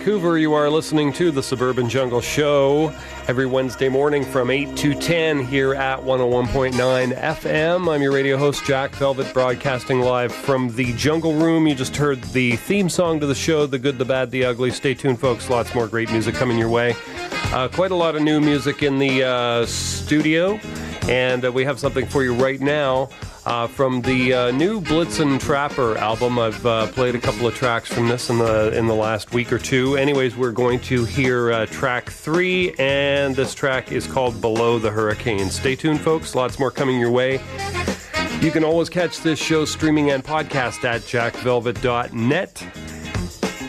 Vancouver. You are listening to the Suburban Jungle Show every Wednesday morning from 8 to 10 here at 101.9 FM. I'm your radio host, Jack Velvet, broadcasting live from the Jungle Room. You just heard the theme song to the show, The Good, the Bad, the Ugly. Stay tuned, folks. Lots more great music coming your way. Uh, quite a lot of new music in the uh, studio, and uh, we have something for you right now. Uh, from the uh, new Blitzen Trapper album, I've uh, played a couple of tracks from this in the in the last week or two. Anyways, we're going to hear uh, track three, and this track is called "Below the Hurricane." Stay tuned, folks. Lots more coming your way. You can always catch this show streaming and podcast at jackvelvet.net.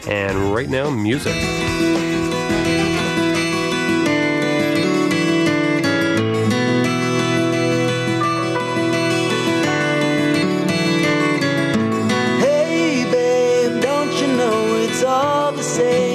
And right now, music. All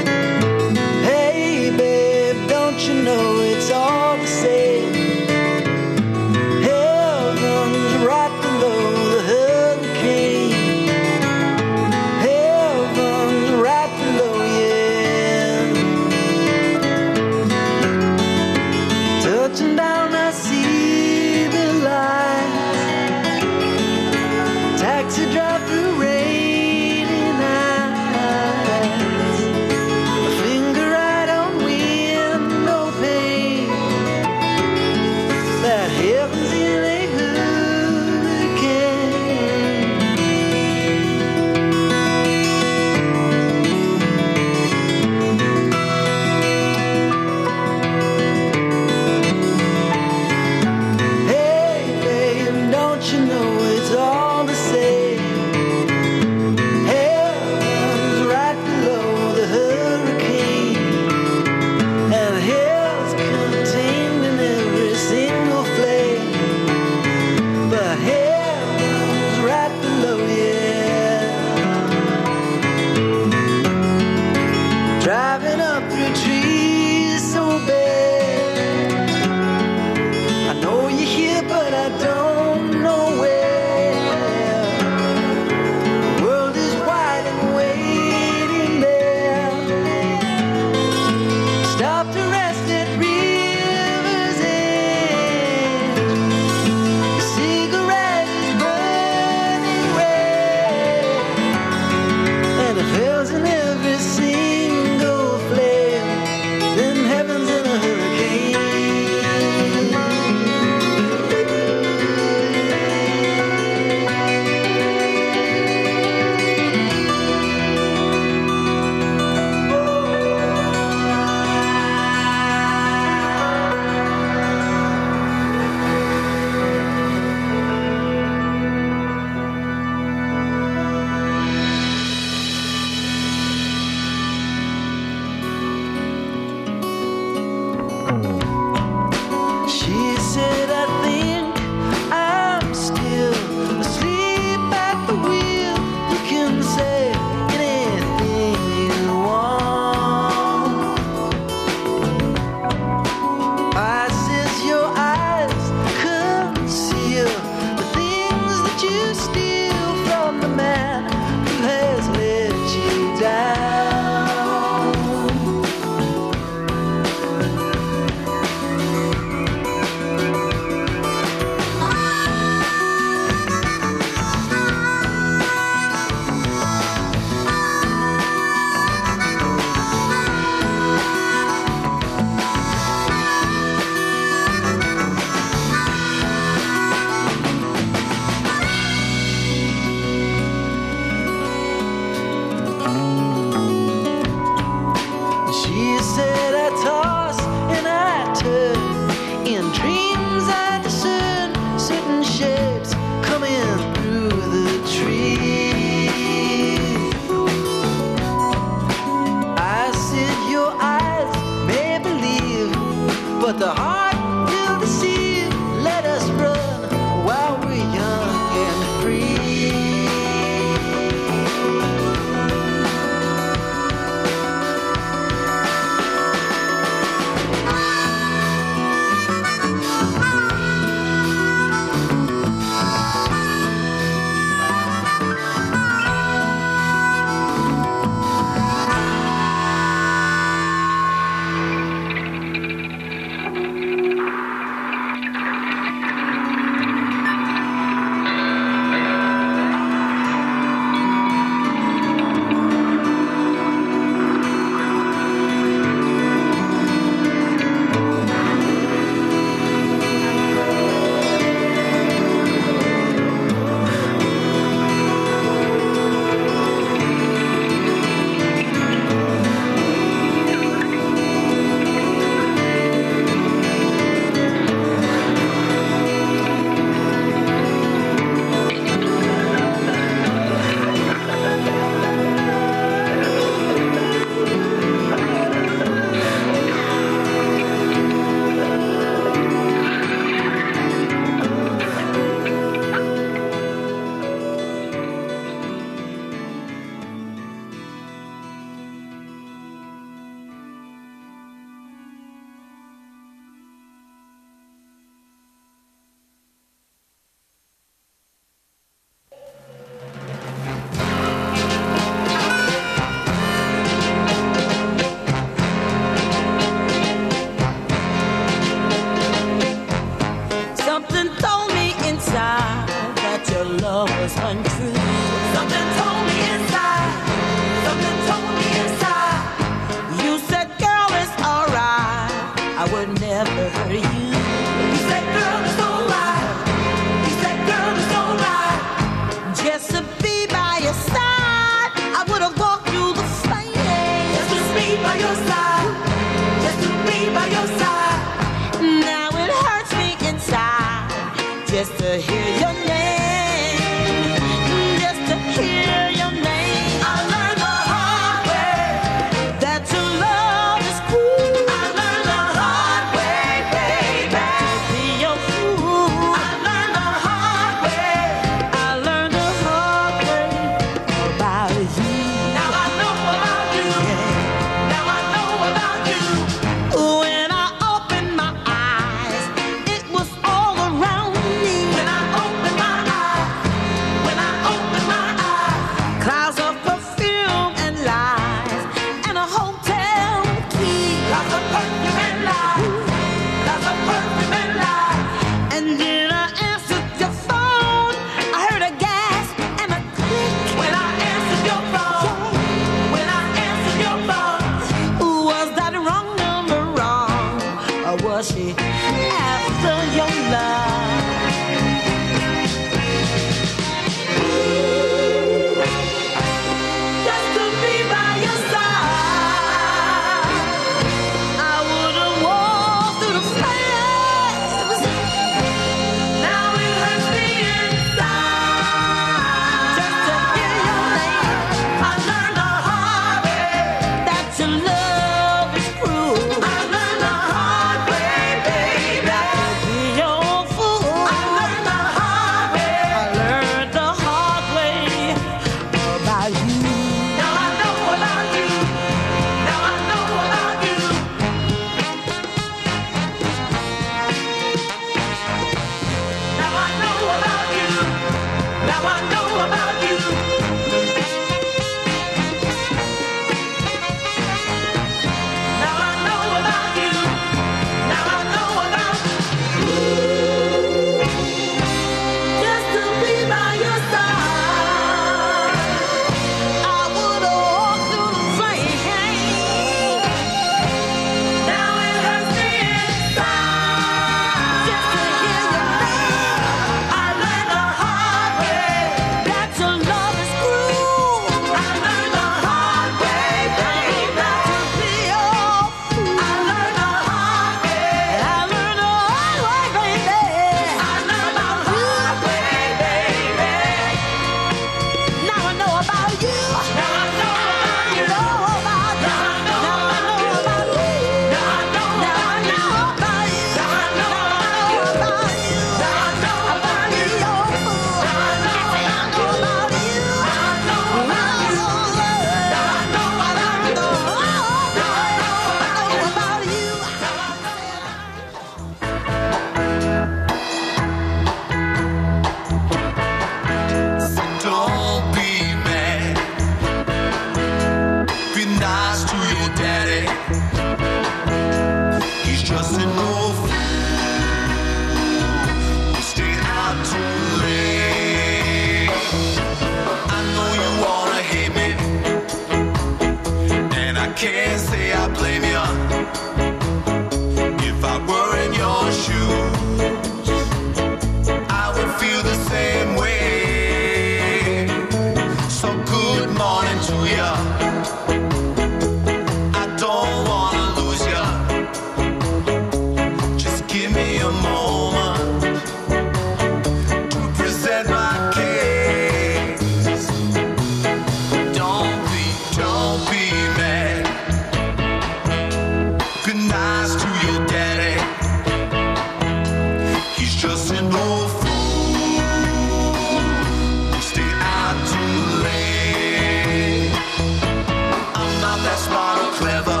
model clever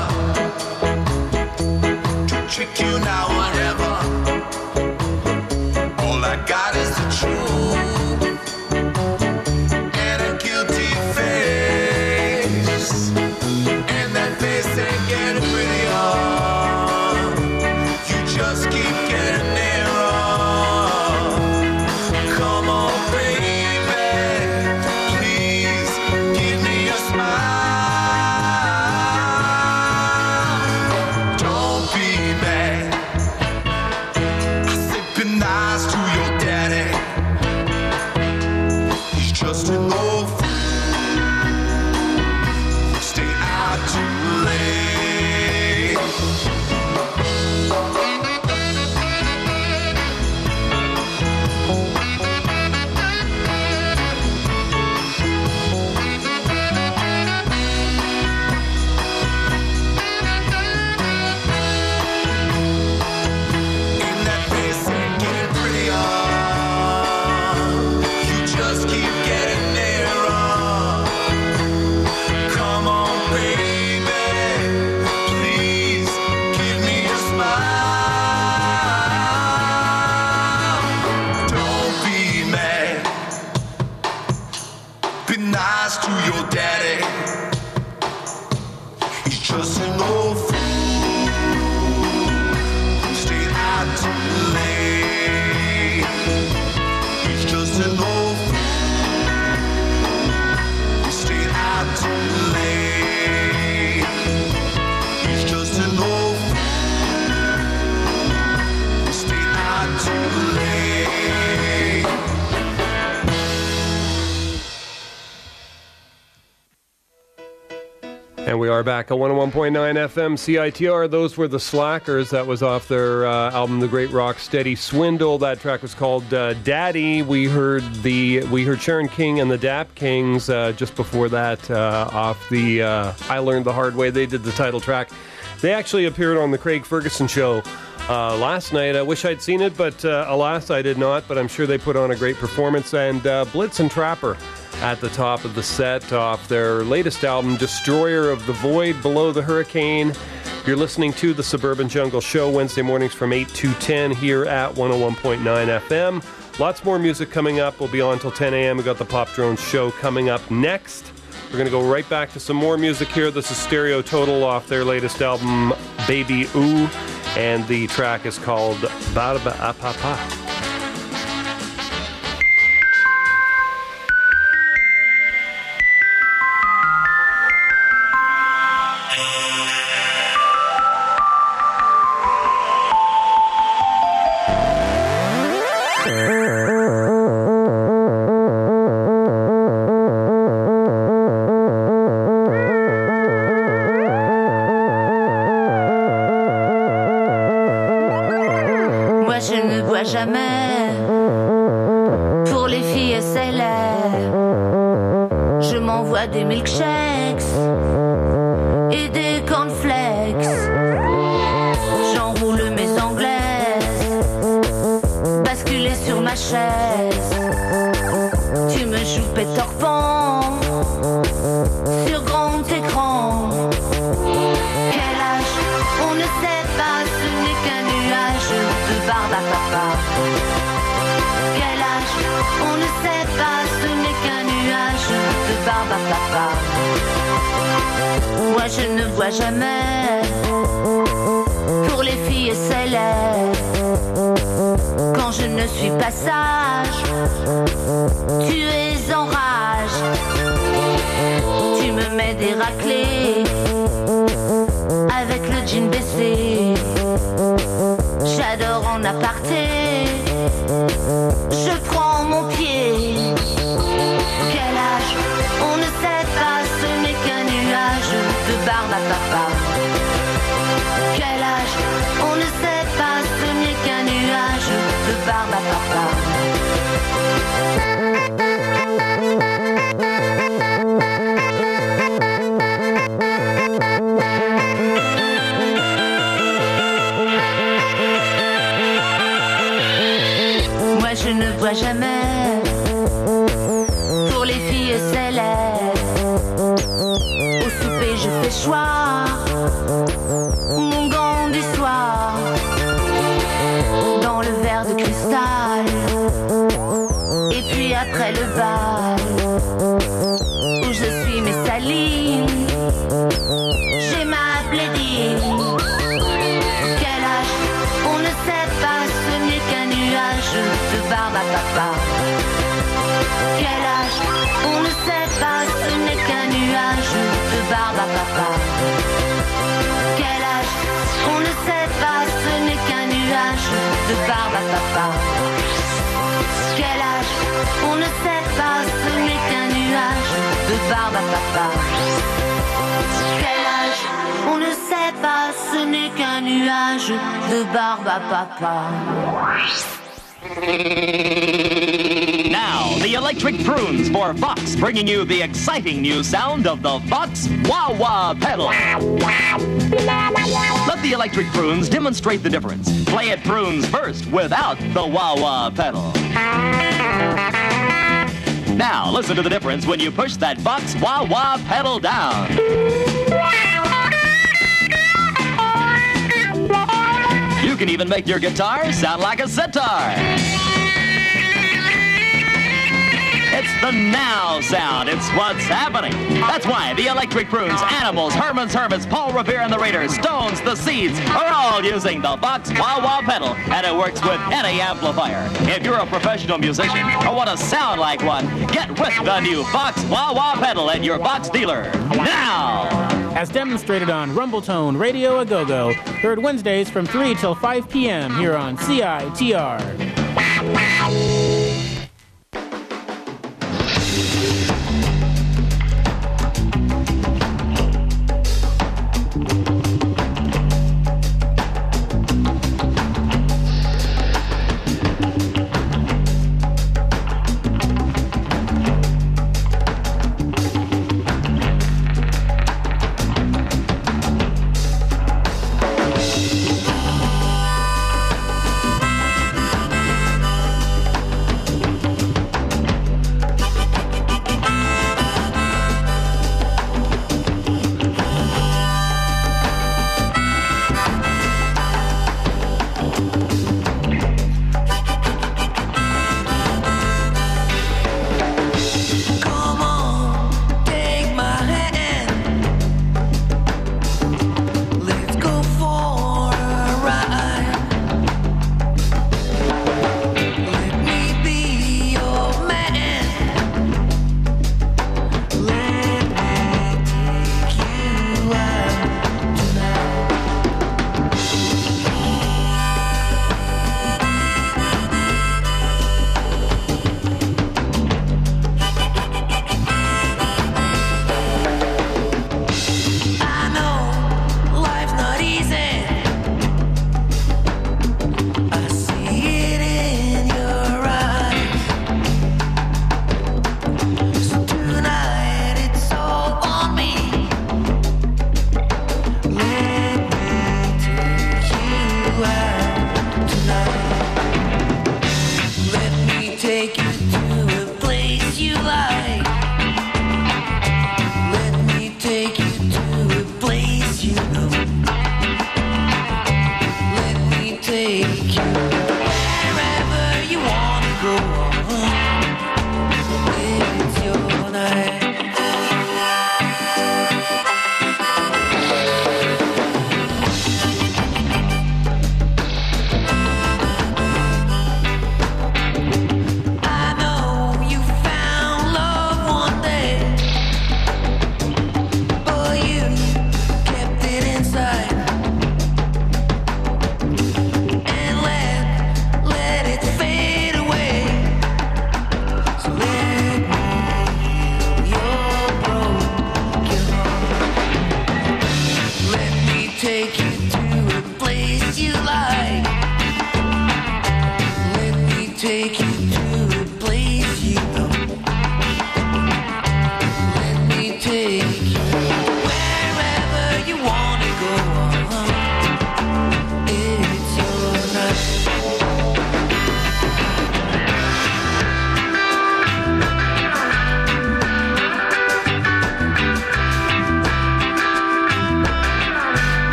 to trick you. Back at 101.9 FM CITR. Those were the Slackers. That was off their uh, album, The Great Rock Steady Swindle. That track was called uh, Daddy. We heard the we heard Sharon King and the Dap Kings uh, just before that uh, off the uh, I Learned the Hard Way. They did the title track. They actually appeared on the Craig Ferguson show uh, last night. I wish I'd seen it, but uh, alas, I did not. But I'm sure they put on a great performance. And uh, Blitzen Trapper at the top of the set off their latest album, Destroyer of the Void Below the Hurricane. You're listening to the Suburban Jungle Show Wednesday mornings from 8 to 10 here at 101.9 FM. Lots more music coming up. We'll be on until 10 a.m. We got the Pop Drones show coming up next. We're going to go right back to some more music here. This is Stereo Total off their latest album, Baby Ouh, and the track is called Barbe à Papa. De barbe à papa. Quel âge On ne sait pas, ce n'est qu'un nuage de barbe à papa. Moi je ne vois jamais. Pour les filles l'air. Quand je ne suis pas sage, tu es en rage. Tu me mets des raclés avec le jean baissé. J'adore en aparté. Je prends mon pied. Quel âge On ne sait pas, ce n'est qu'un nuage de barbe à papa. Quel âge On ne sait pas, ce n'est qu'un nuage de barbe à papa. Jamais. Barbe à papa. Quel âge On ne sait pas, ce n'est qu'un nuage de barbe à papa. Quel âge On ne sait pas, ce n'est qu'un nuage de barbe à papa. Quel âge On ne sait pas, ce n'est qu'un nuage de barbe à papa. Now, the electric prunes for Vox, bringing you the exciting new sound of the Vox Wah Wah pedal. Let the electric prunes demonstrate the difference. Play it prunes first without the Wah Wah pedal. Now, listen to the difference when you push that Vox Wah Wah pedal down. You can even make your guitar sound like a sitar. It's the now sound. It's what's happening. That's why the Electric Prunes, Animals, Herman's Hermits, Paul Revere and the Raiders, Stones, the Seeds are all using the Vox Wah Wah pedal, and it works with any amplifier. If you're a professional musician or want to sound like one, get with the new Vox Wah Wah pedal at your Vox dealer now. as demonstrated on Rumbletone Radio A Go Go, heard Wednesdays from 3 till 5 p.m. here on CITR.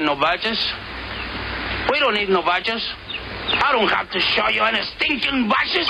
got no badges. We don't need no badges. I don't have to show you any stinking badges.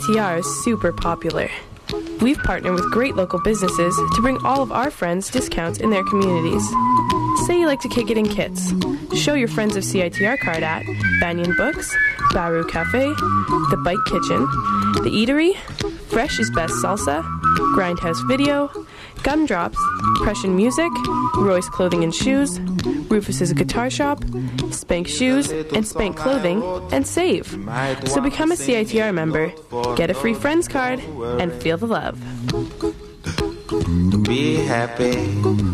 CITR is super popular. We've partnered with great local businesses to bring all of our friends discounts in their communities. Say you like to kick it in kits. Show your friends of CITR card at Banyan Books, Baru Cafe, The Bike Kitchen, The Eatery, Fresh is Best Salsa, Grindhouse Video, Gumdrops, Prussian Music, Roy's Clothing and Shoes, Rufus's Guitar Shop, Spank Shoes, and Spank Clothing, and save. So become a CITR member, get a free friends card, and feel the love. Be happy.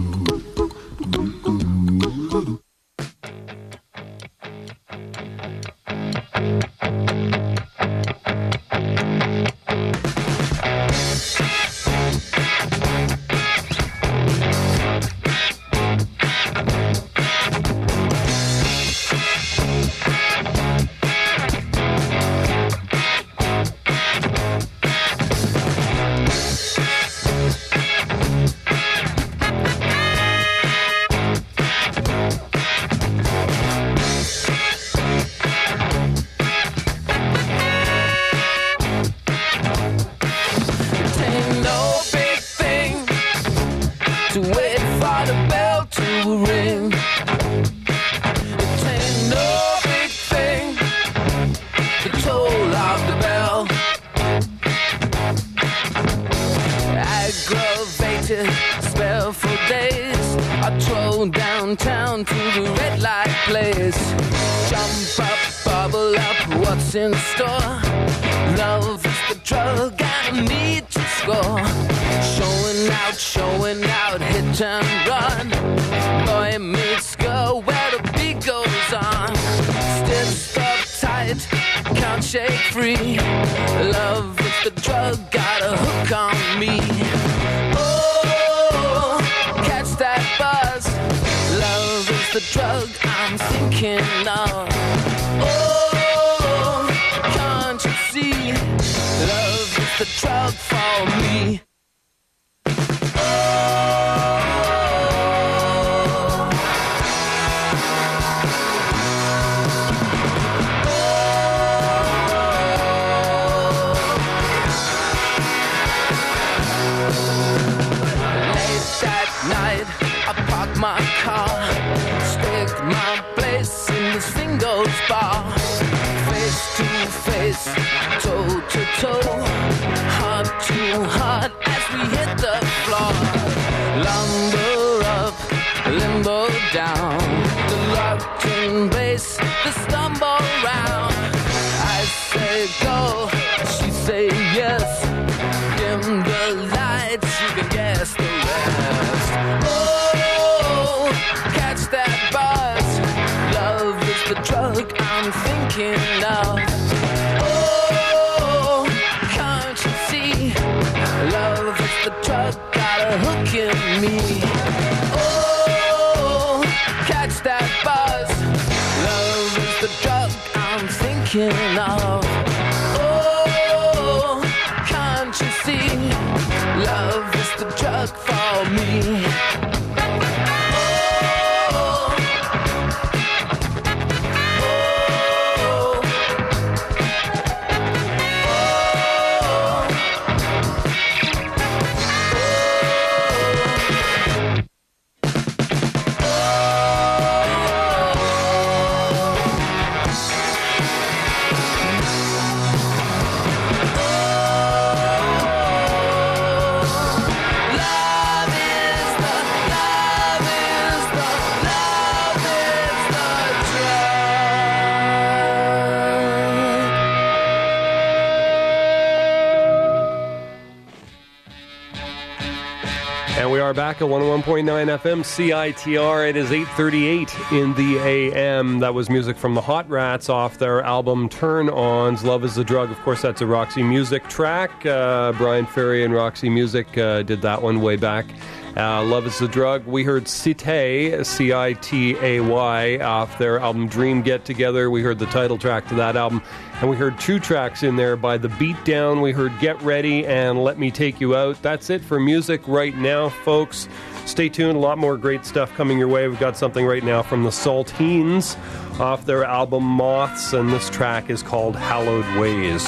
Are back at 101.9 FM CITR. It is 8:38 in the AM. That was music from the Hot Rats off their album Turn Ons. Love is the drug. Of course, that's a Roxy Music track. Uh, Bryan Ferry and Roxy Music uh, did that one way back. Uh, Love is the drug. We heard Citay, C I T A Y, off their album Dream Get Together. We heard the title track to that album. And we heard two tracks in there by The Beatdown. We heard Get Ready and Let Me Take You Out. That's it for music right now, folks. Stay tuned. A lot more great stuff coming your way. We've got something right now from the Saltines off their album Moths, and this track is called Hallowed Ways.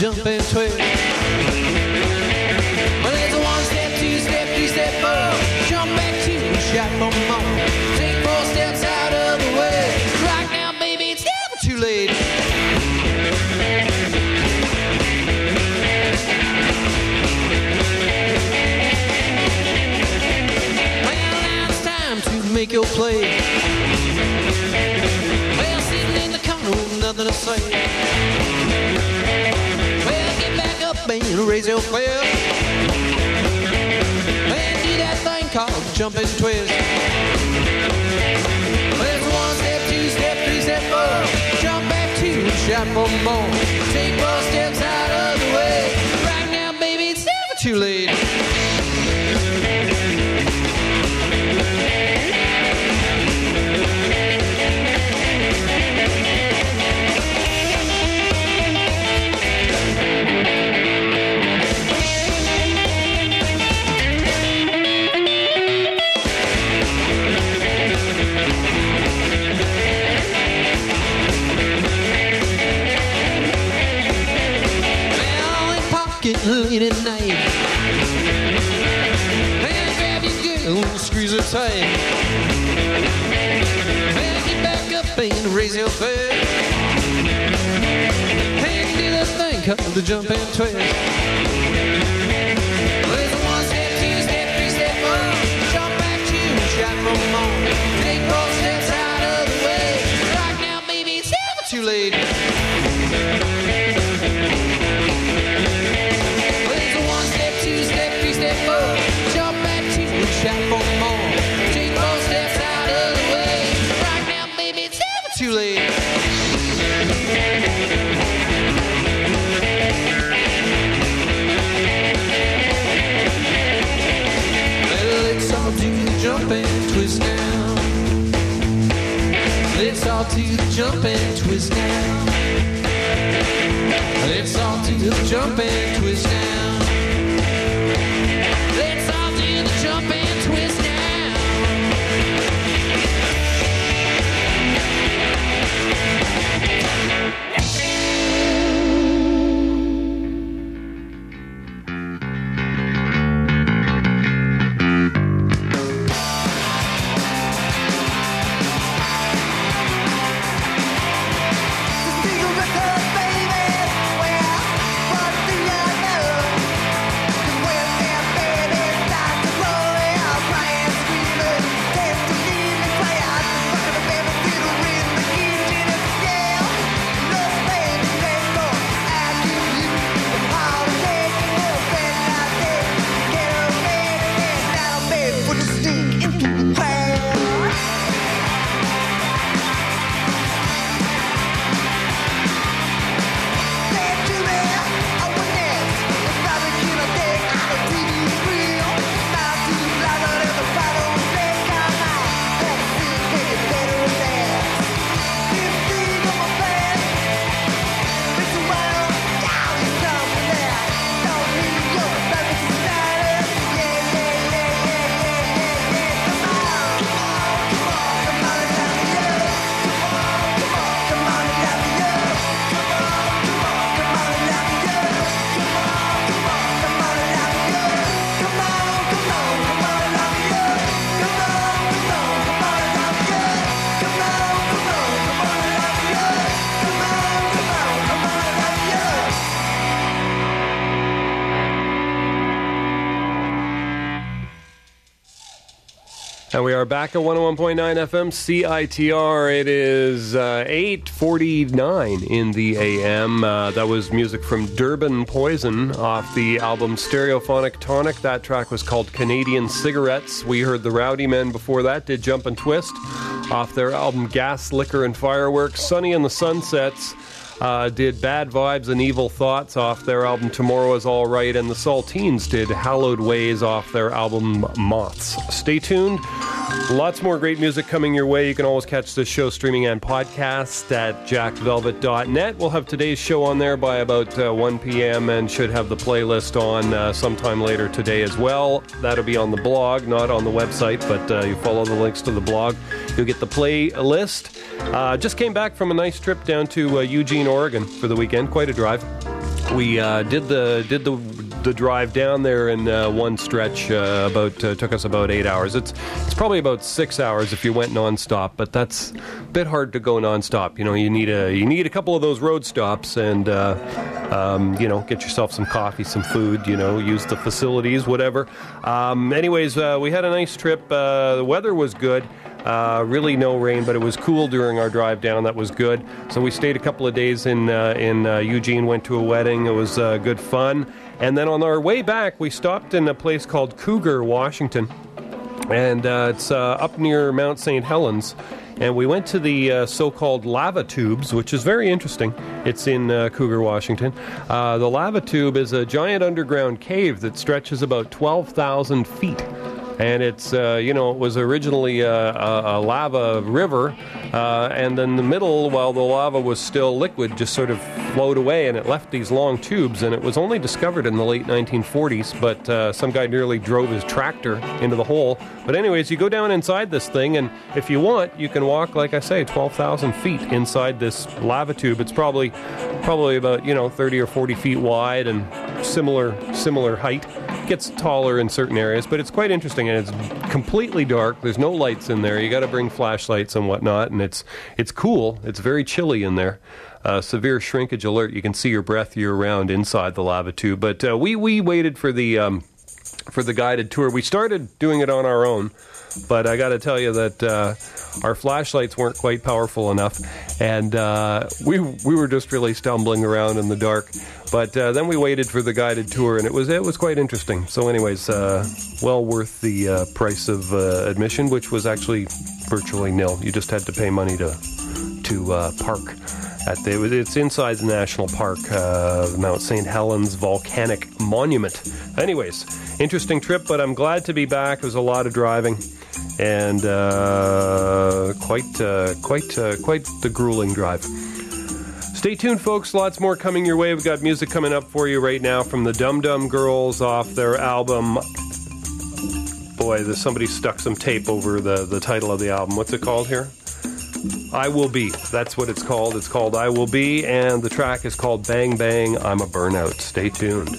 Jump and twist. Well, there's a one step, two step, three step, four. Jump back two, shot for more. Take four steps out of the way. Right now, baby, it's never too late. Well, now it's time to make your play. Raise your fist. And do that thing called jump and twist. Well, one step, two step, three step, four. Jump back two, shout for more. Take four steps out late at night. And grab your girl squeeze her tight. Well, get back up and raise your fist. And do the thing called the jump and twist. Jump and twist now. Let's all do the jump and twist now. Are back at 101.9 FM CITR. It is uh, 8.49 in the AM. Uh, that was music from Durban Poison off the album Stereophonic Tonic. That track was called Canadian Cigarettes. We heard the Rowdy Men before that, did Jump and Twist off their album Gas, Liquor, and Fireworks. Sunny and the Sunsets uh, did Bad Vibes and Evil Thoughts off their album Tomorrow is All Right, and the Saltines did Hallowed Ways off their album Moths. Stay tuned. Lots more great music coming your way. You can always catch the show streaming and podcast at jackvelvet.net. We'll have today's show on there by about uh, 1 p.m. and should have the playlist on uh, sometime later today as well. That'll be on the blog, not on the website, but uh, you follow the links to the blog. You'll get the playlist. Uh, just came back from a nice trip down to uh, Eugene, Oregon for the weekend. Quite a drive. We uh, did the did the the drive down there in uh, one stretch. Uh, about uh, took us about eight hours. It's it's probably about six hours if you went nonstop, but that's a bit hard to go nonstop. You know, you need a you need a couple of those road stops and uh, um, you know get yourself some coffee, some food. You know, use the facilities, whatever. Um, anyways, uh, we had a nice trip. Uh, the weather was good. Uh, really no rain, but it was cool during our drive down. That was good. So we stayed a couple of days in uh, in uh, Eugene. Went to a wedding. It was good fun. And then on our way back, we stopped in a place called Cougar, Washington, and uh, it's uh, up near Mount St. Helens. And we went to the uh, so-called lava tubes, which is very interesting. It's in uh, Cougar, Washington. Uh, the lava tube is a giant underground cave that stretches about 12,000 feet and it's uh, you know it was originally a, a, a lava river, uh, and then the middle, while the lava was still liquid, just sort of flowed away, and it left these long tubes. And it was only discovered in the late 1940s, but uh, some guy nearly drove his tractor into the hole. But anyways, you go down inside this thing, and if you want, you can walk, like I say, 12,000 feet inside this lava tube. It's probably probably about you know 30 or 40 feet wide and similar similar height gets taller in certain areas, but it's quite interesting and it's completely dark. There's no lights in there. You got to bring flashlights and whatnot, and it's it's cool. It's very chilly in there. Uh, severe shrinkage alert. You can see your breath year round inside the lava tube. But uh, we we waited for the um, for the guided tour. We started doing it on our own, but I got to tell you that uh, our flashlights weren't quite powerful enough, and uh, we we were just really stumbling around in the dark. But uh, then we waited for the guided tour, and it was it was quite interesting. So, anyways, uh, well worth the uh, price of uh, admission, which was actually virtually nil. You just had to pay money to to park at the. It's inside the national park, uh, Mount St. Helens Volcanic Monument. Anyways, interesting trip, but I'm glad to be back. It was a lot of driving, and uh, quite uh, quite uh, quite the grueling drive. Stay tuned, folks. Lots more coming your way. We've got music coming up for you right now from the Dum Dum Girls off their album. Boy, somebody stuck some tape over the, the title of the album. What's it called here? I Will Be. That's what it's called. It's called I Will Be, and the track is called Bhang Bhang, I'm a Burnout. Stay tuned.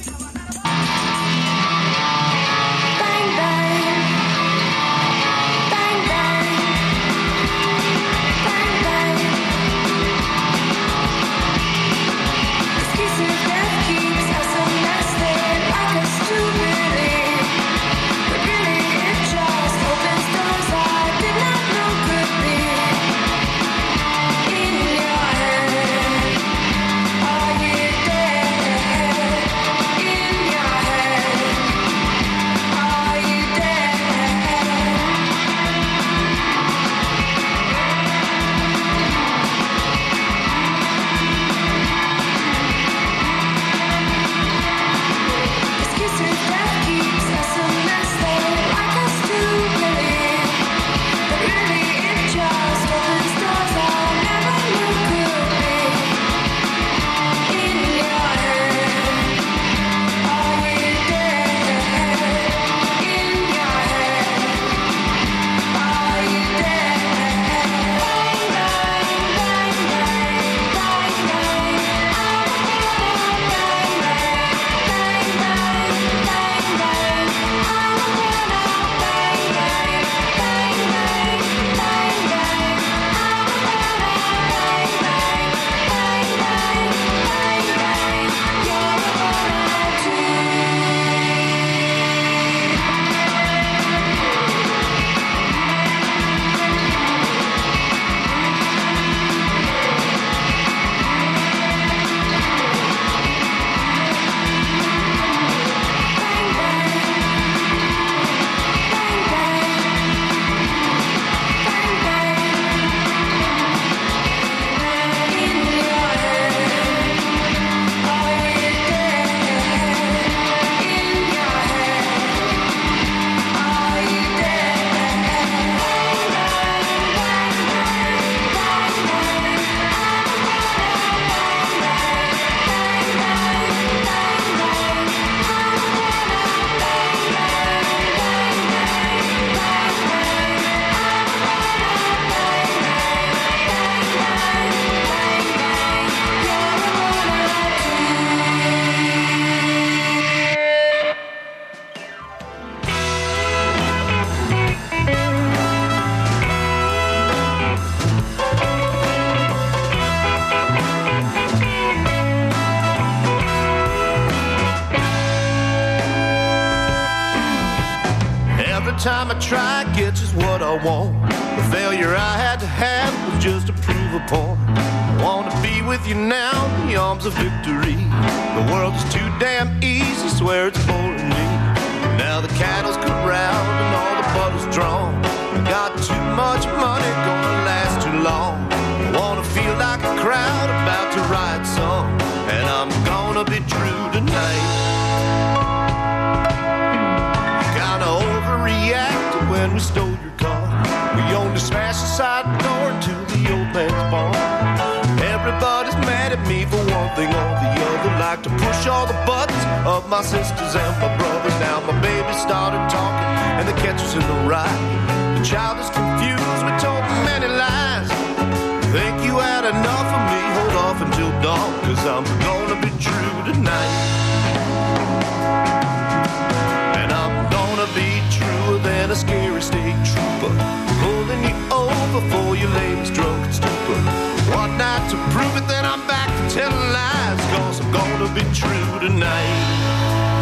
to prove it that I'm back to telling lies, cause I'm gonna be true tonight.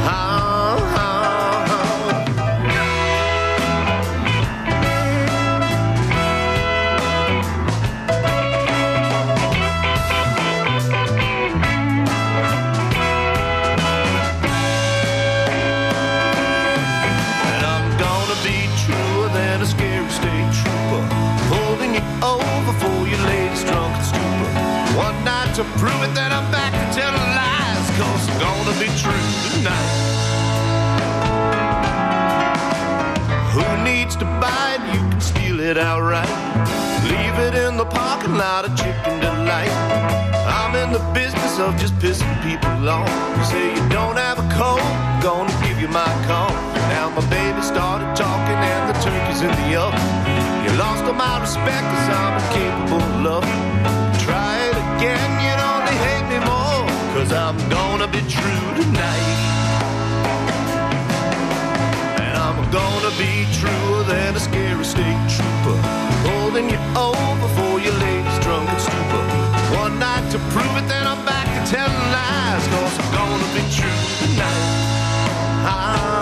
I'm to prove it that I'm back to tell the lies, cause it's gonna be true tonight. Who needs to buy it? You can steal it outright. Leave it in the parking lot of Chicken Delight. I'm in the business of just pissing people off. You say you don't have a cold, gonna give you my call. Now my baby started talking and the turkey's in the oven. You lost all my respect cause I'm incapable of love. Try it again. Cause I'm gonna be true tonight. And I'm gonna be truer than a scary state trooper. Holding you over for your drunk and stupor. One night to prove it, then I'm back to telling lies. Cause I'm gonna be true tonight. I'm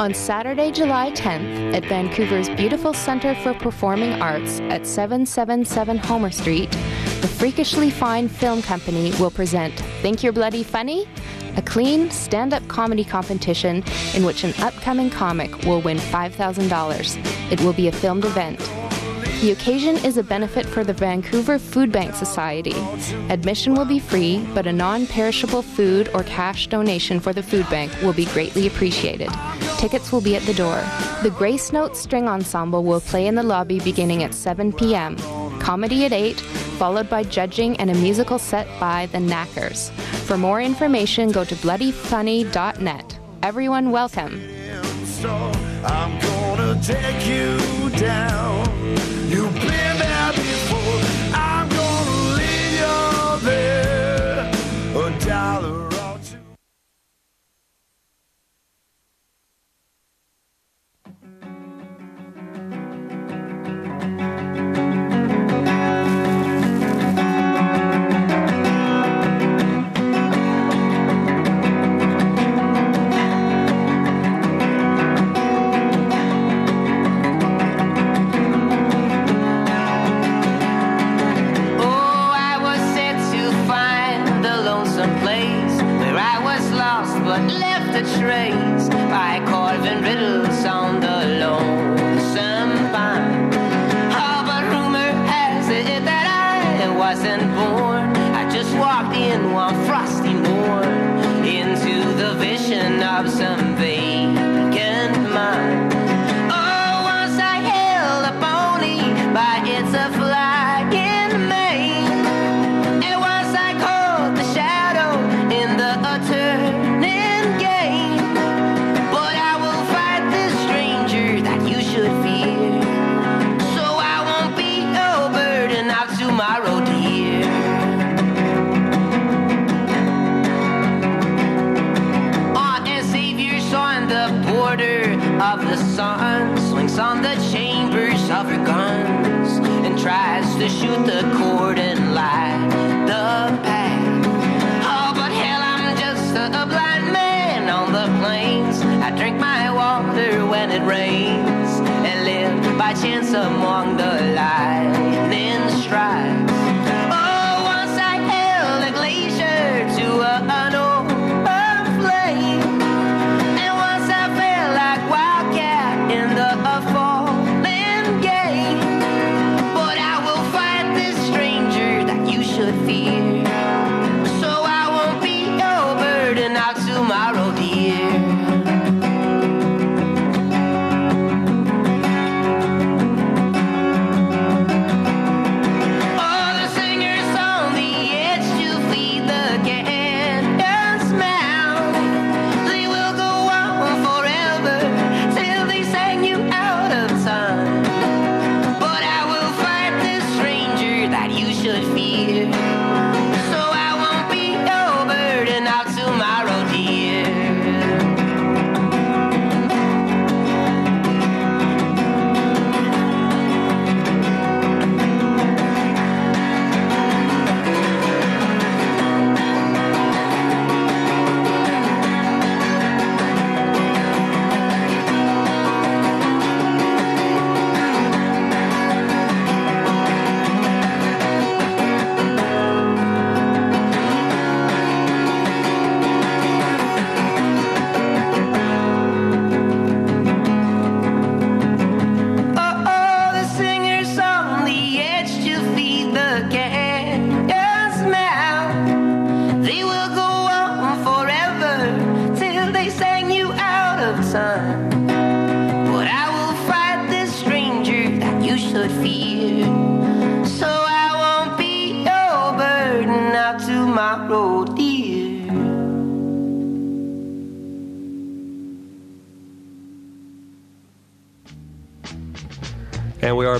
on Saturday, July 10th at Vancouver's beautiful Centre for Performing Arts at 777 Homer Street, the Freakishly Fine Film Company will present Think You're Bloody Funny? A clean stand up comedy competition in which an upcoming comic will win $5,000. It will be a filmed event. The occasion is a benefit for the Vancouver Food Bank Society. Admission will be free, but a non perishable food or cash donation for the food bank will be greatly appreciated. Tickets will be at the door. The Grace Notes String Ensemble will play in the lobby beginning at 7 p.m., comedy at 8, followed by judging and a musical set by The Knackers. For more information, go to bloodyfunny.net. Everyone, welcome. I'm gonna take you down. You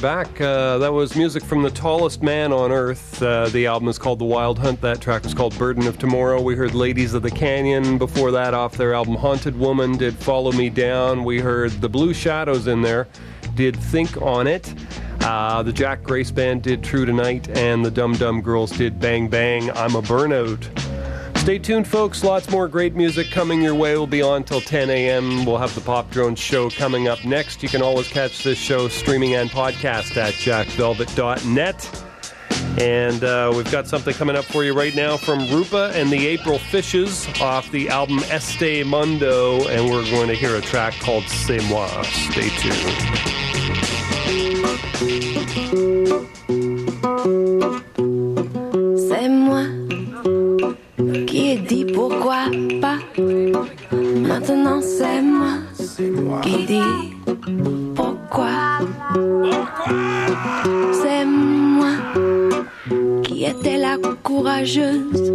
back. Uh, that was music from The Tallest Man on Earth. Uh, the album is called The Wild Hunt. That track was called Burden of Tomorrow. We heard Ladies of the Canyon before that off their album Haunted Woman, did Follow Me Down. We heard The Blue Shadows in there, did Think on It. Uh, the Jack Grace Band did True Tonight, and the Dum Dum Girls did Bhang Bhang, I'm a Burnout. Stay tuned, folks. Lots more great music coming your way. We'll be on till 10 a.m. We'll have the Pop Drones show coming up next. You can always catch this show streaming and podcast at jackvelvet.net. And uh, we've got something coming up for you right now from Rupa and the April Fishes off the album Este Mundo. And we're going to hear a track called C'est Moi. Stay tuned. Maintenant c'est moi, qui dis pourquoi. C'est moi qui était la courageuse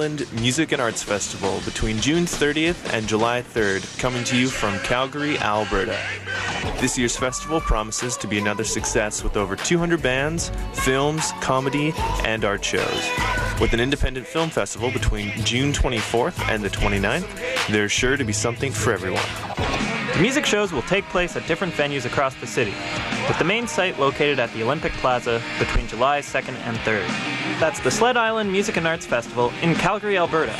Island Music and Arts Festival between June 30th and July 3rd, coming to you from Calgary, Alberta. This year's festival promises to be another success with over 200 bands, films, comedy, and art shows. With an independent film festival between June 24th and the 29th, there's sure to be something for everyone. The music shows will take place at different venues across the city, with the main site located at the Olympic Plaza between July 2nd and 3rd. That's the Sled Island Music and Arts Festival in Calgary, Alberta,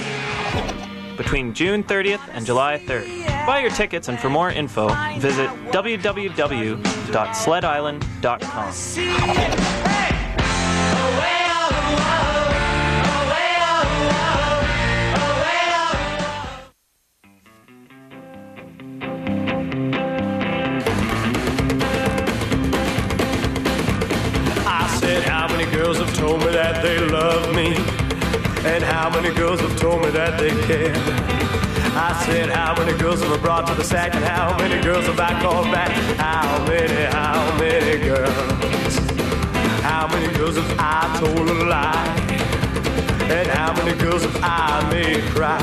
between June 30th and July 3rd. Buy your tickets and for more info, visit www.sledisland.com. And how many girls have told me that they care? I said, How many girls have I brought to the sack? And how many girls have I called back? How many, how many girls? How many girls have I told a lie? And how many girls have I made cry?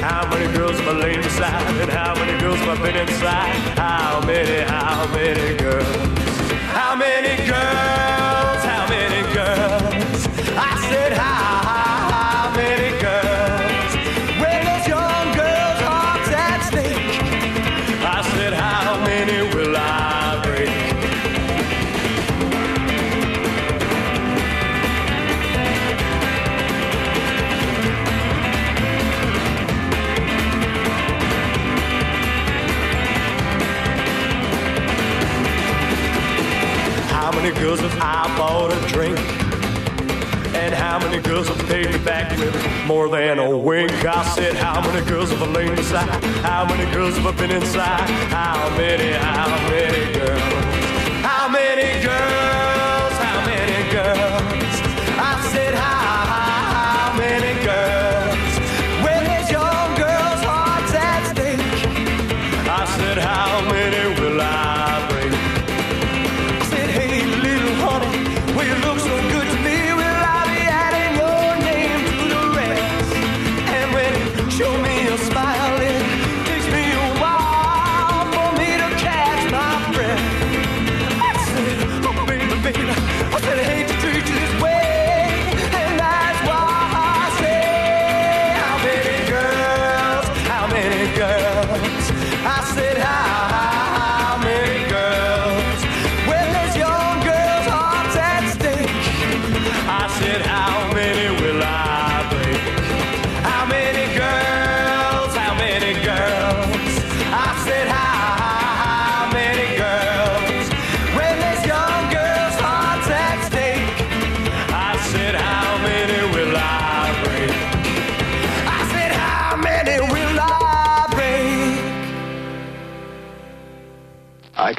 How many girls have I laid beside? And how many girls have I been inside? How many, how many girls? How many girls? How many girls? I said, how, girls have paid me back with more than a wink? I said, how many girls have I lain beside? How many girls have I been inside? How many, how many girls? How many girls?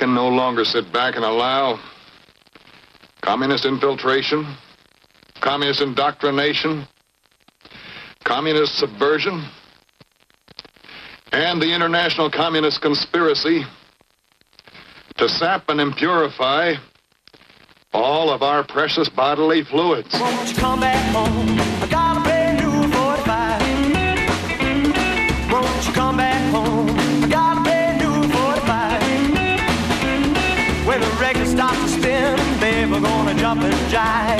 Can no longer sit back and allow communist infiltration, communist indoctrination, communist subversion, and the international communist conspiracy to sap and impurify all of our precious bodily fluids. Jump and jive.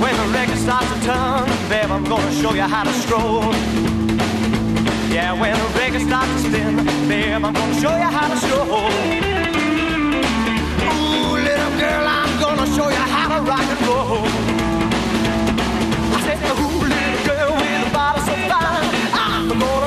When the record starts to turn, babe, I'm gonna show you how to stroll. Yeah, when the record starts to spin, babe, I'm gonna show you how to stroll. Ooh, little girl, I'm gonna show you how to rock and roll. I said, ooh, little girl with a body so fine, I'm gonna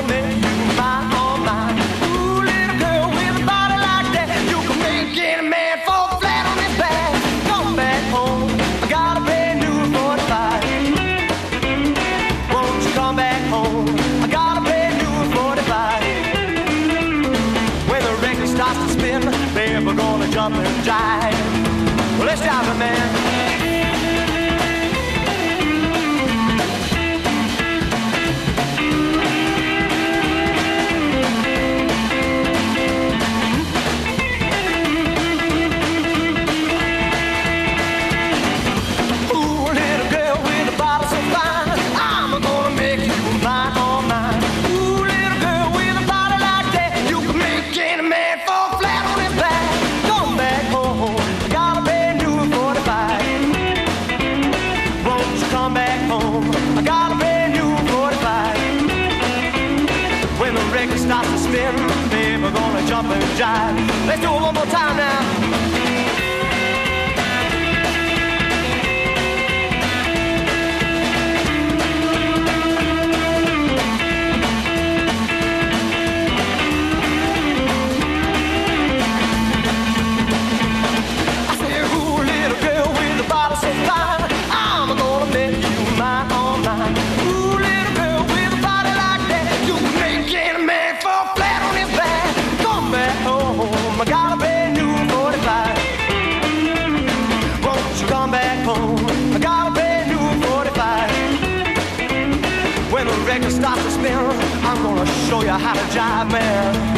how to jive, man.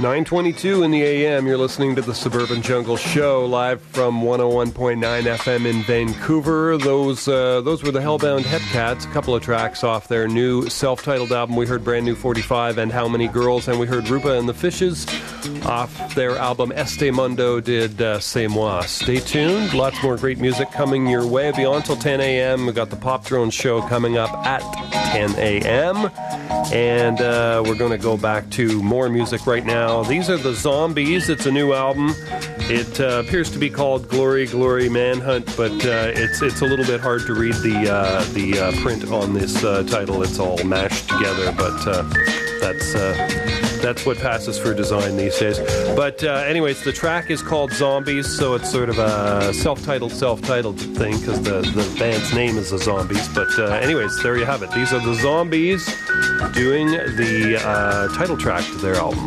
922 in the AM. You're listening to the Suburban Jungle Show live from 101.9 FM in Vancouver. Those uh, those were the Hellbound Hepcats. A couple of tracks off their new self-titled album. We heard Brand New 45 and How Many Girls, and we heard Rupa and the Fishes off their album Este Mundo did uh, C'est Moi. Stay tuned. Lots more great music coming your way. It'll be on till 10 a.m. We've got the Pop Drone Show coming up at 10 a.m. And uh, we're going to go back to more music right now. These are the Zombies. It's a new album. It uh, appears to be called Glory, Glory Manhunt, but uh, it's it's a little bit hard to read the uh, the uh, print on this uh, title. It's all mashed together, but uh, that's that's what passes for design these days. But anyways, the track is called Zombies, so it's sort of a self-titled, self-titled thing because the the band's name is the Zombies. But anyways, there you have it. These are the Zombies doing the title track to their album.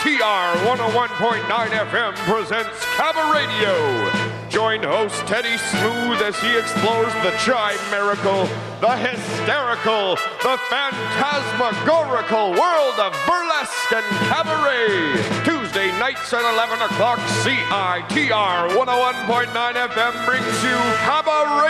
CITR 101.9 FM presents Cabaradio. Join host Teddy Smooth as he explores the chimerical, the hysterical, the phantasmagorical world of burlesque and cabaret. Tuesday nights at 11 o'clock, CITR 101.9 FM brings you Cabba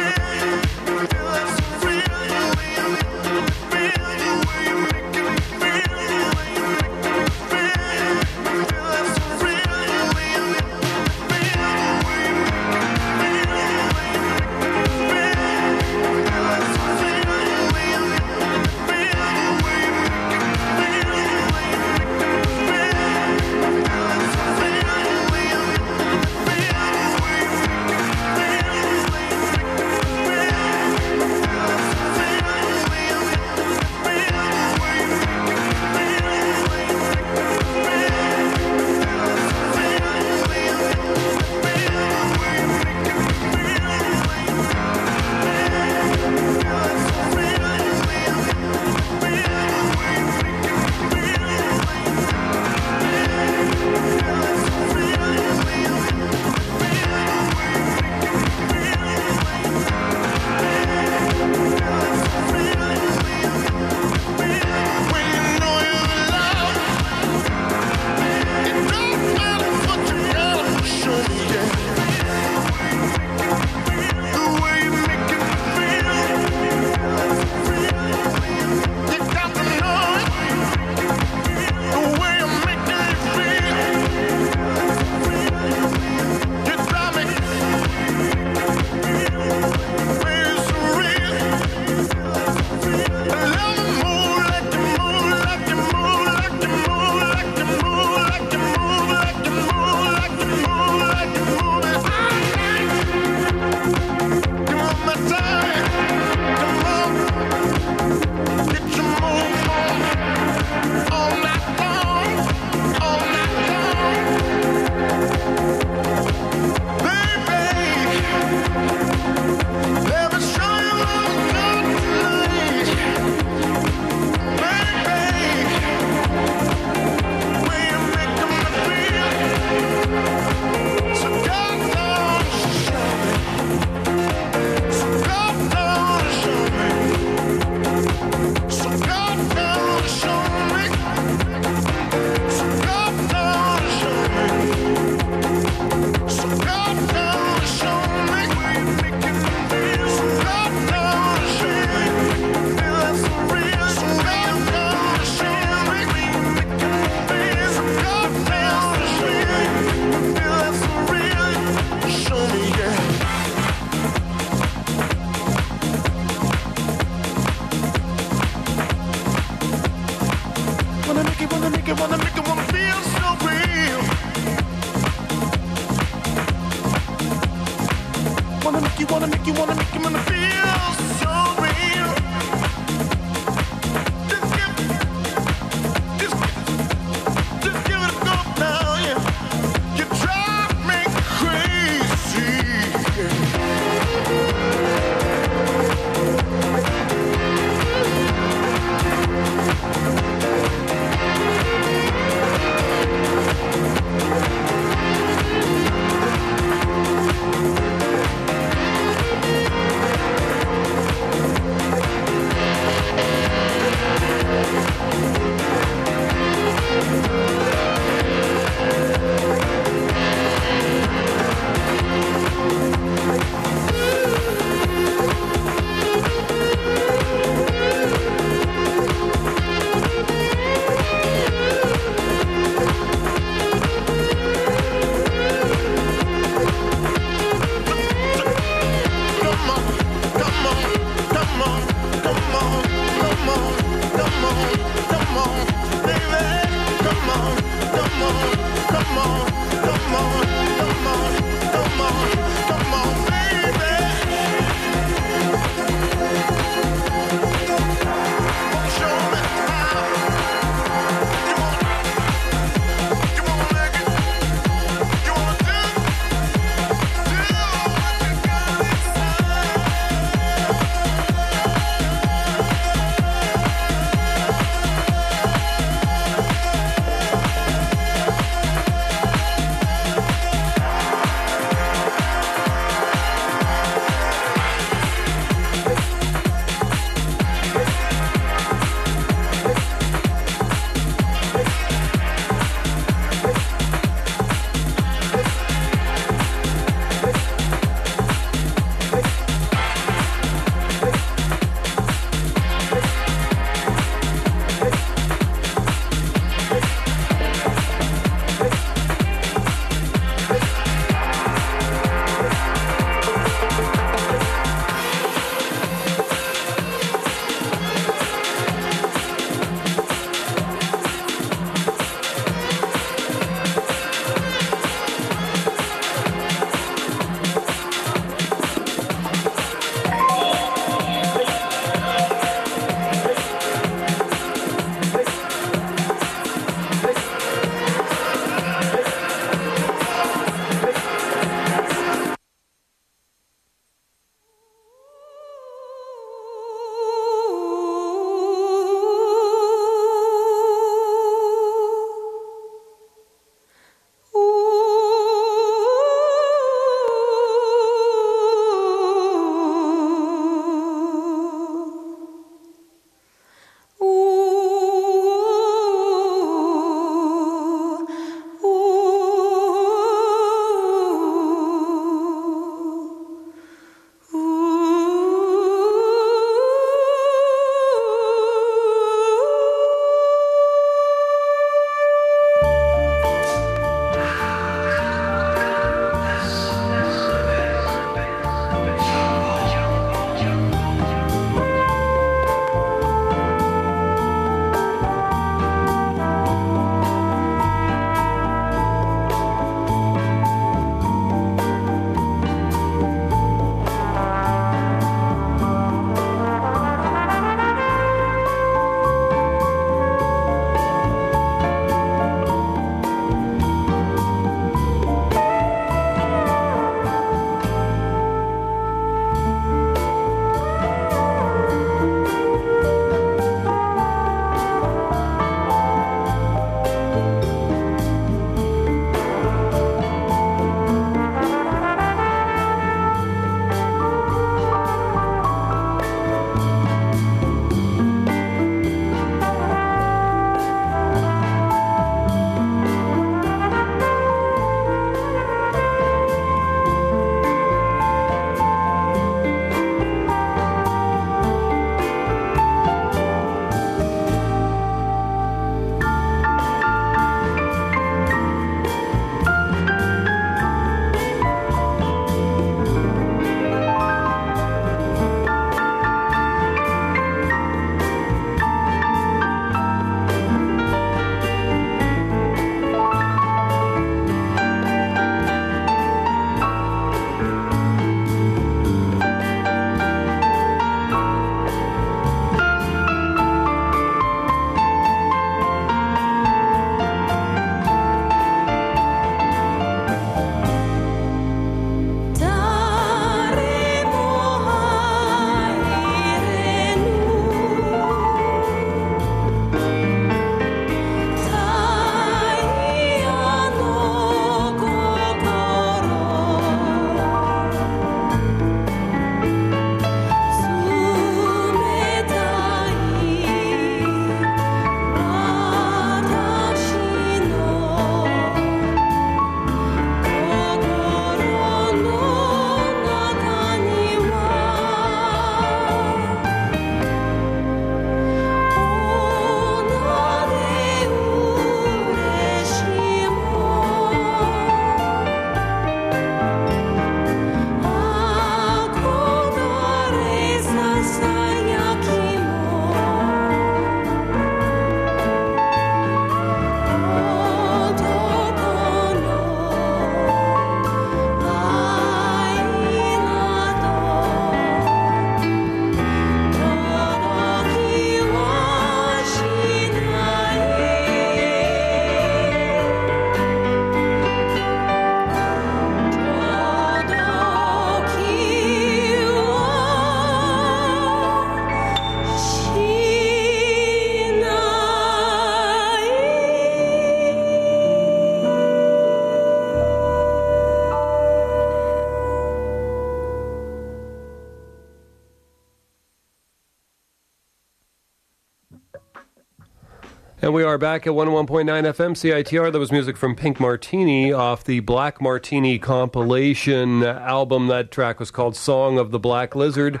And we are back at 101.9 FM CITR. That was music from Pink Martini off the Black Martini compilation album. That track was called Song of the Black Lizard.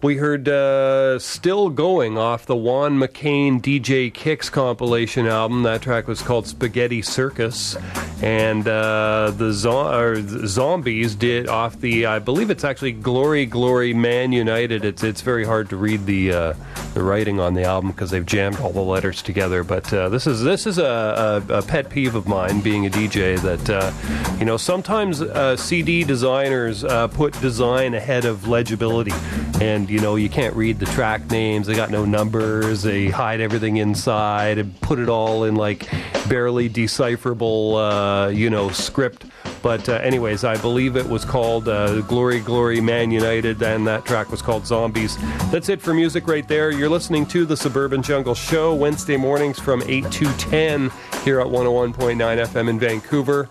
We heard uh, Still Going off the Juan MacLean DJ Kicks compilation album. That track was called Spaghetti Circus. And uh, the, zo- Zombies did off the, I believe it's actually Glory, Glory, Man United. It's, it's very hard to read the, uh, the writing on the album because they've jammed all the letters together. But uh, this is, this is a, a, a pet peeve of mine being a DJ that, uh, you know, sometimes uh, CD designers uh, put design ahead of legibility. And, you know, you can't read the track names. They got no numbers. They hide everything inside and put it all in like barely decipherable, uh, you know, script. But, uh, anyways, I believe it was called uh, Glory, Glory, Man United, and that track was called Zombies. That's it for music right there. You're listening to the Suburban Jungle Show Wednesday mornings from 8 to 10 here at 101.9 FM in Vancouver.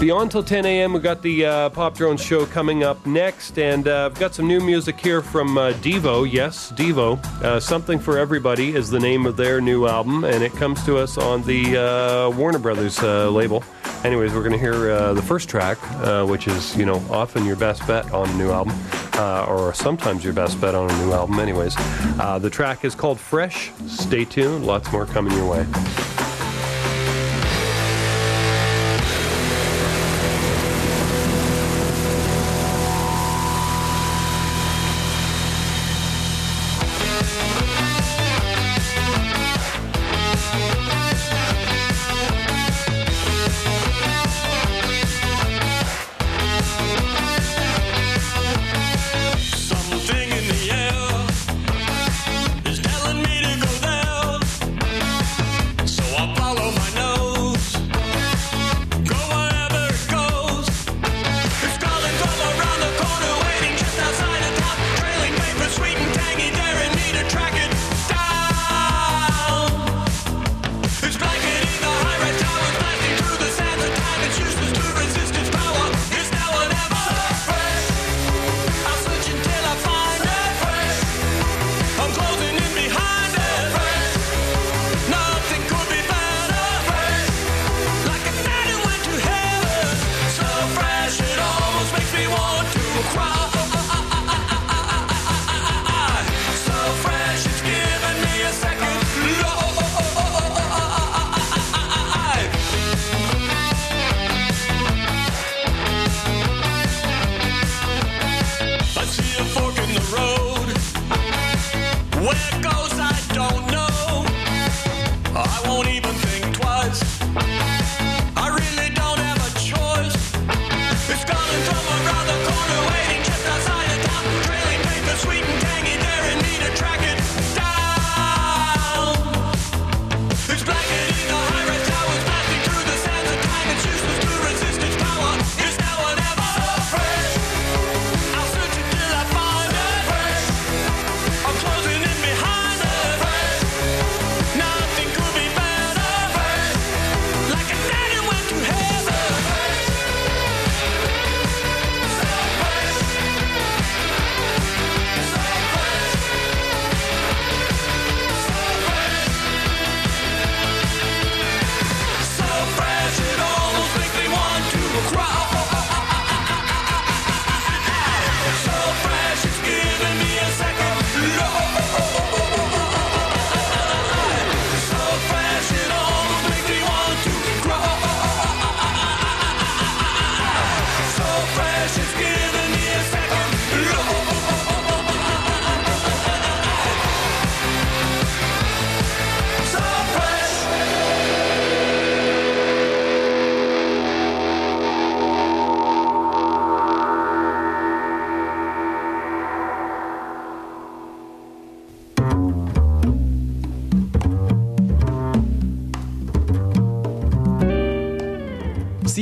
Beyond till 10 a.m., we've got the uh, Pop Drone show coming up next, and uh, I've got some new music here from uh, Devo. Yes, Devo. Uh, Something for Everybody is the name of their new album, and it comes to us on the uh, Warner Brothers uh, label. Anyways, we're going to hear the first track, which is, you know, often your best bet on a new album, or sometimes your best bet on a new album, anyways. The track is called Fresh. Stay tuned, lots more coming your way.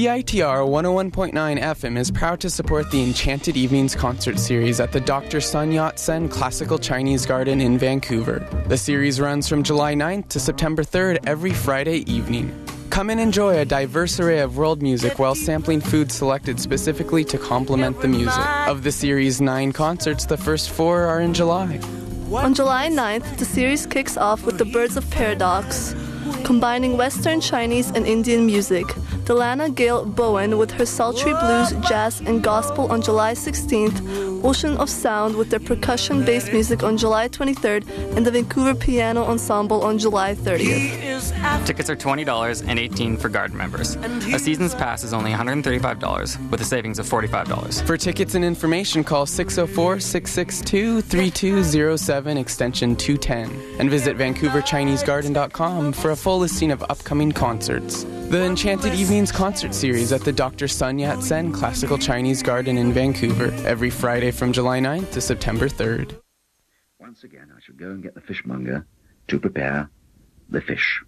CITR 101.9 FM is proud to support the Enchanted Evenings concert series at the Dr. Sun Yat sen Classical Chinese Garden in Vancouver. The series runs from July 9th to September 3rd every Friday evening. Come and enjoy a diverse array of world music while sampling food selected specifically to complement the music. Of the series' nine concerts, the first four are in July. On July 9th, the series kicks off with The Birds of Paradox, combining Western, Chinese, and Indian music. Delana Gale Bowen with her sultry blues, jazz, and gospel on July 16th, Ocean of Sound with their percussion based music on July 23rd, and the Vancouver Piano Ensemble on July 30th. Tickets are $20 and 18 for garden members. A season's pass is only $135 with a savings of $45. For tickets and information, call 604 662 3207 extension 210 and visit VancouverChineseGarden.com for a full listing of upcoming concerts. The Enchanted Evenings concert series at the Dr. Sun Yat sen Classical Chinese Garden in Vancouver every Friday from July 9th to September 3rd. Once again, I shall go and get the fishmonger to prepare the fish.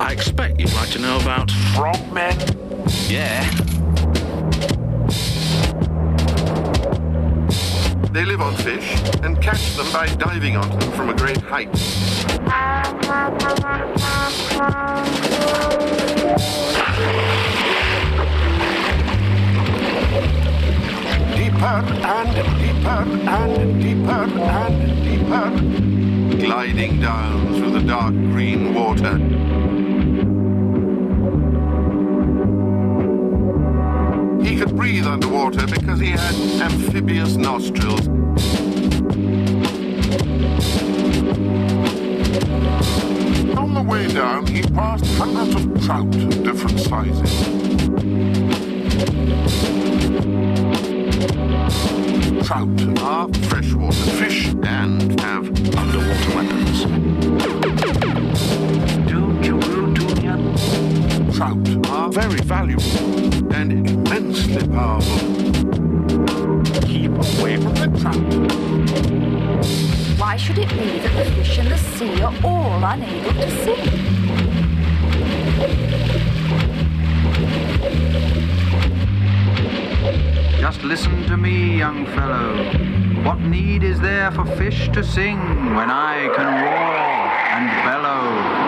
I expect you'd like to know about frogmen. Yeah. They live on fish and catch them by diving onto them from a great height. Deeper and deeper and deeper and deeper, gliding down through the dark green water. Breathe underwater because he had amphibious nostrils. On the way down, he passed hundreds of trout of different sizes. Trout are freshwater fish and have underwater weapons. Trout are very valuable and immensely powerful. Keep away from the trout. Why should it be that the fish in the sea are all unable to sing? Just listen to me, young fellow. What need is there for fish to sing when I can roar and bellow?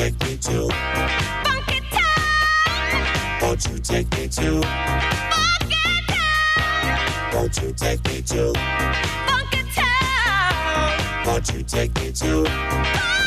Take me to Funky town. Won't you take me to Funky town. Won't you take me to Funky town. Won't you take me to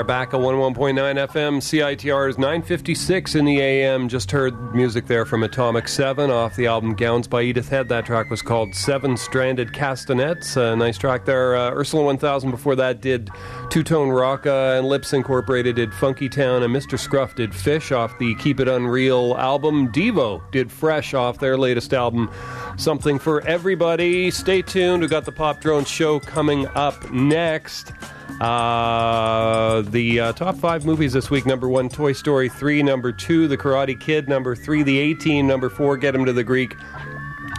are back at 101.9 FM. CITR is 956 in the AM. Just heard music there from Atomic 7 off the album Gowns by Edith Head. That track was called Seven Stranded Castanets. A nice track there. Uh, Ursula 1000 before that did Two Tone Rocka and Lipps Incorporated did Funky Town and Mr. Scruff did Fish off the Keep It Unreal album. Devo did Fresh off their latest album. Something for everybody. Stay tuned. We've got the Pop Drone Show coming up next. Uh, the uh, top five movies this week number one, Toy Story 3. Number two, The Karate Kid. Number three, The A Team. Number four, Get Him to the Greek.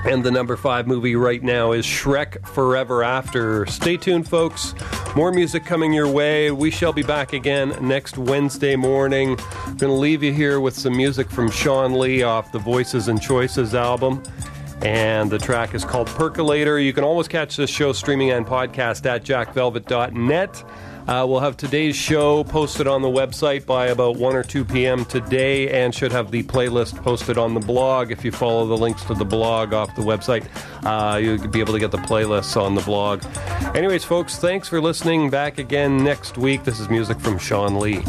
And the number five movie right now is Shrek Forever After. Stay tuned, folks. More music coming your way. We shall be back again next Wednesday morning. I'm going to leave you here with some music from Sean Lee off the Voices and Choices album. And the track is called Percolator. You can always catch this show streaming and podcast at jackvelvet.net. Uh, we'll have today's show posted on the website by about 1 or 2 p.m. today and should have the playlist posted on the blog. If you follow the links to the blog off the website, uh, you'll be able to get the playlists on the blog. Anyways, folks, thanks for listening. Back again next week. This is music from Sean Lee.